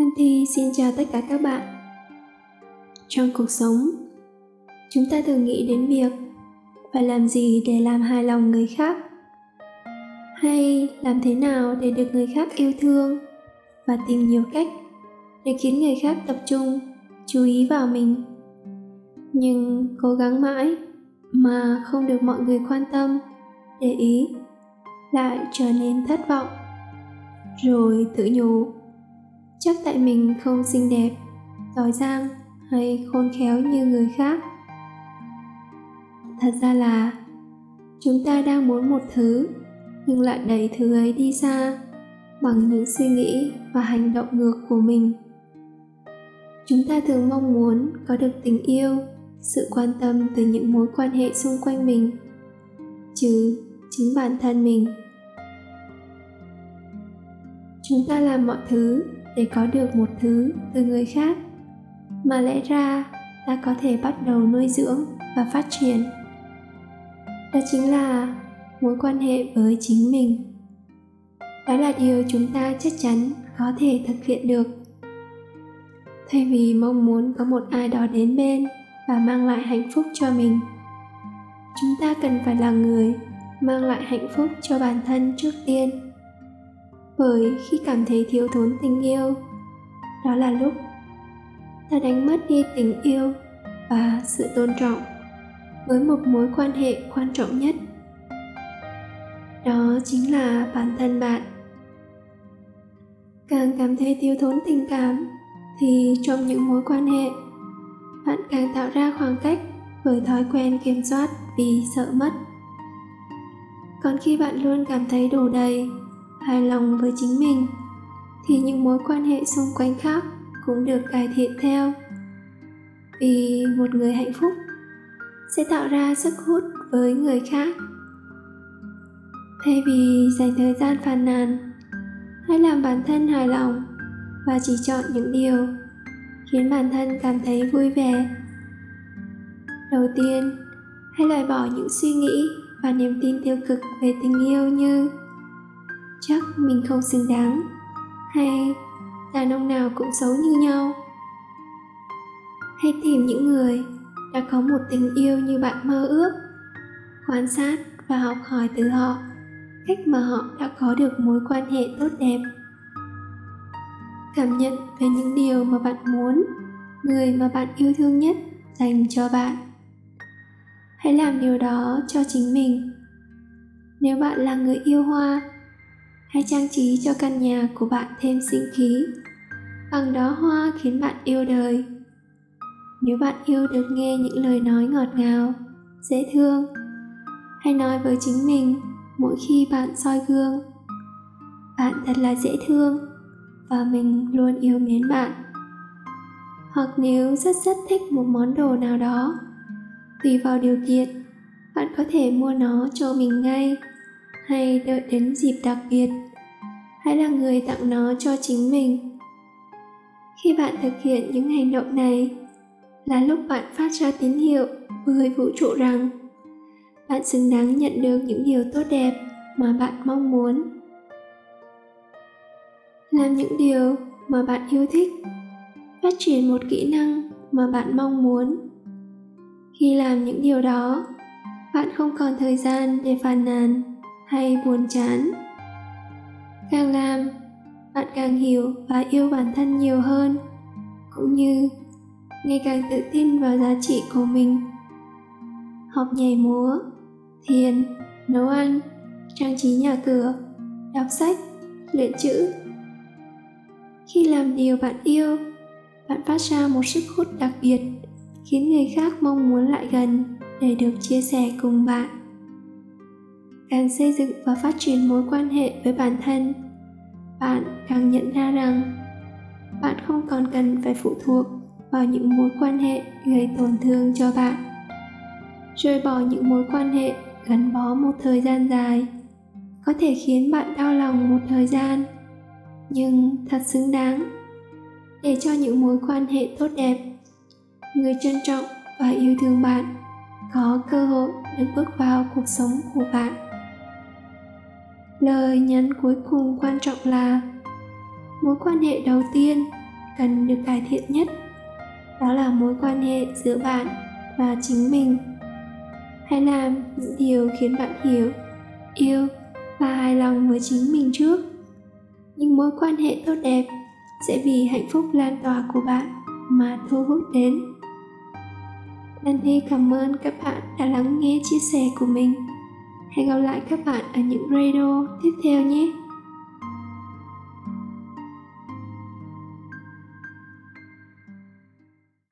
Anti xin chào tất cả các bạn. Trong cuộc sống, chúng ta thường nghĩ đến việc phải làm gì để làm hài lòng người khác hay làm thế nào để được người khác yêu thương và tìm nhiều cách để khiến người khác tập trung chú ý vào mình nhưng cố gắng mãi mà không được mọi người quan tâm để ý lại trở nên thất vọng rồi tự nhủ chắc tại mình không xinh đẹp, giỏi giang hay khôn khéo như người khác. Thật ra là, chúng ta đang muốn một thứ, nhưng lại đẩy thứ ấy đi xa bằng những suy nghĩ và hành động ngược của mình. Chúng ta thường mong muốn có được tình yêu, sự quan tâm từ những mối quan hệ xung quanh mình, chứ chính bản thân mình. Chúng ta làm mọi thứ để có được một thứ từ người khác. Mà lẽ ra, ta có thể bắt đầu nuôi dưỡng và phát triển. Đó chính là mối quan hệ với chính mình. Đó là điều chúng ta chắc chắn có thể thực hiện được. Thay vì mong muốn có một ai đó đến bên và mang lại hạnh phúc cho mình, chúng ta cần phải là người mang lại hạnh phúc cho bản thân trước tiên bởi khi cảm thấy thiếu thốn tình yêu, đó là lúc ta đánh mất đi tình yêu và sự tôn trọng với một mối quan hệ quan trọng nhất. Đó chính là bản thân bạn. Càng cảm thấy thiếu thốn tình cảm, thì trong những mối quan hệ, bạn càng tạo ra khoảng cách với thói quen kiểm soát vì sợ mất. Còn khi bạn luôn cảm thấy đủ đầy hài lòng với chính mình, thì những mối quan hệ xung quanh khác cũng được cải thiện theo. Vì một người hạnh phúc sẽ tạo ra sức hút với người khác. Thay vì dành thời gian phàn nàn hãy làm bản thân hài lòng và chỉ chọn những điều khiến bản thân cảm thấy vui vẻ. Đầu tiên, hãy loại bỏ những suy nghĩ và niềm tin tiêu cực về tình yêu như chắc mình không xứng đáng. Hay đàn ông nào cũng xấu như nhau. Hãy tìm những người đã có một tình yêu như bạn mơ ước, quan sát và học hỏi từ họ cách mà họ đã có được mối quan hệ tốt đẹp. Cảm nhận về những điều mà bạn muốn, người mà bạn yêu thương nhất dành cho bạn. Hãy làm điều đó cho chính mình. Nếu bạn là người yêu hoa hãy trang trí cho căn nhà của bạn thêm sinh khí. Bằng đó hoa khiến bạn yêu đời. Nếu bạn yêu được nghe những lời nói ngọt ngào, dễ thương hãy nói với chính mình mỗi khi bạn soi gương, bạn thật là dễ thương và mình luôn yêu mến bạn. Hoặc nếu rất rất thích một món đồ nào đó, tùy vào điều kiện, bạn có thể mua nó cho mình ngay hay đợi đến dịp đặc biệt hãy là người tặng nó cho chính mình. Khi bạn thực hiện những hành động này là lúc bạn phát ra tín hiệu với vũ trụ rằng bạn xứng đáng nhận được những điều tốt đẹp mà bạn mong muốn. Làm những điều mà bạn yêu thích, phát triển một kỹ năng mà bạn mong muốn. Khi làm những điều đó, bạn không còn thời gian để phàn nàn hay buồn chán? Càng làm, bạn càng hiểu và yêu bản thân nhiều hơn, cũng như ngày càng tự tin vào giá trị của mình. Học nhảy múa, thiền, nấu ăn, trang trí nhà cửa, đọc sách, luyện chữ. Khi làm điều bạn yêu, bạn phát ra một sức hút đặc biệt, khiến người khác mong muốn lại gần để được chia sẻ cùng bạn càng xây dựng và phát triển mối quan hệ với bản thân. Bạn càng nhận ra rằng bạn không còn cần phải phụ thuộc vào những mối quan hệ gây tổn thương cho bạn. Rời bỏ những mối quan hệ gắn bó một thời gian dài có thể khiến bạn đau lòng một thời gian, nhưng thật xứng đáng. Để cho những mối quan hệ tốt đẹp, người trân trọng và yêu thương bạn có cơ hội được bước vào cuộc sống của bạn lời nhắn cuối cùng quan trọng là mối quan hệ đầu tiên cần được cải thiện nhất. Đó là mối quan hệ giữa bạn và chính mình. Hãy làm những điều khiến bạn hiểu, yêu và hài lòng với chính mình trước. Những mối quan hệ tốt đẹp sẽ vì hạnh phúc lan tỏa của bạn mà thu hút đến. Nancy cảm ơn các bạn đã lắng nghe chia sẻ của mình. Hẹn gặp lại các bạn ở những radio tiếp theo nhé.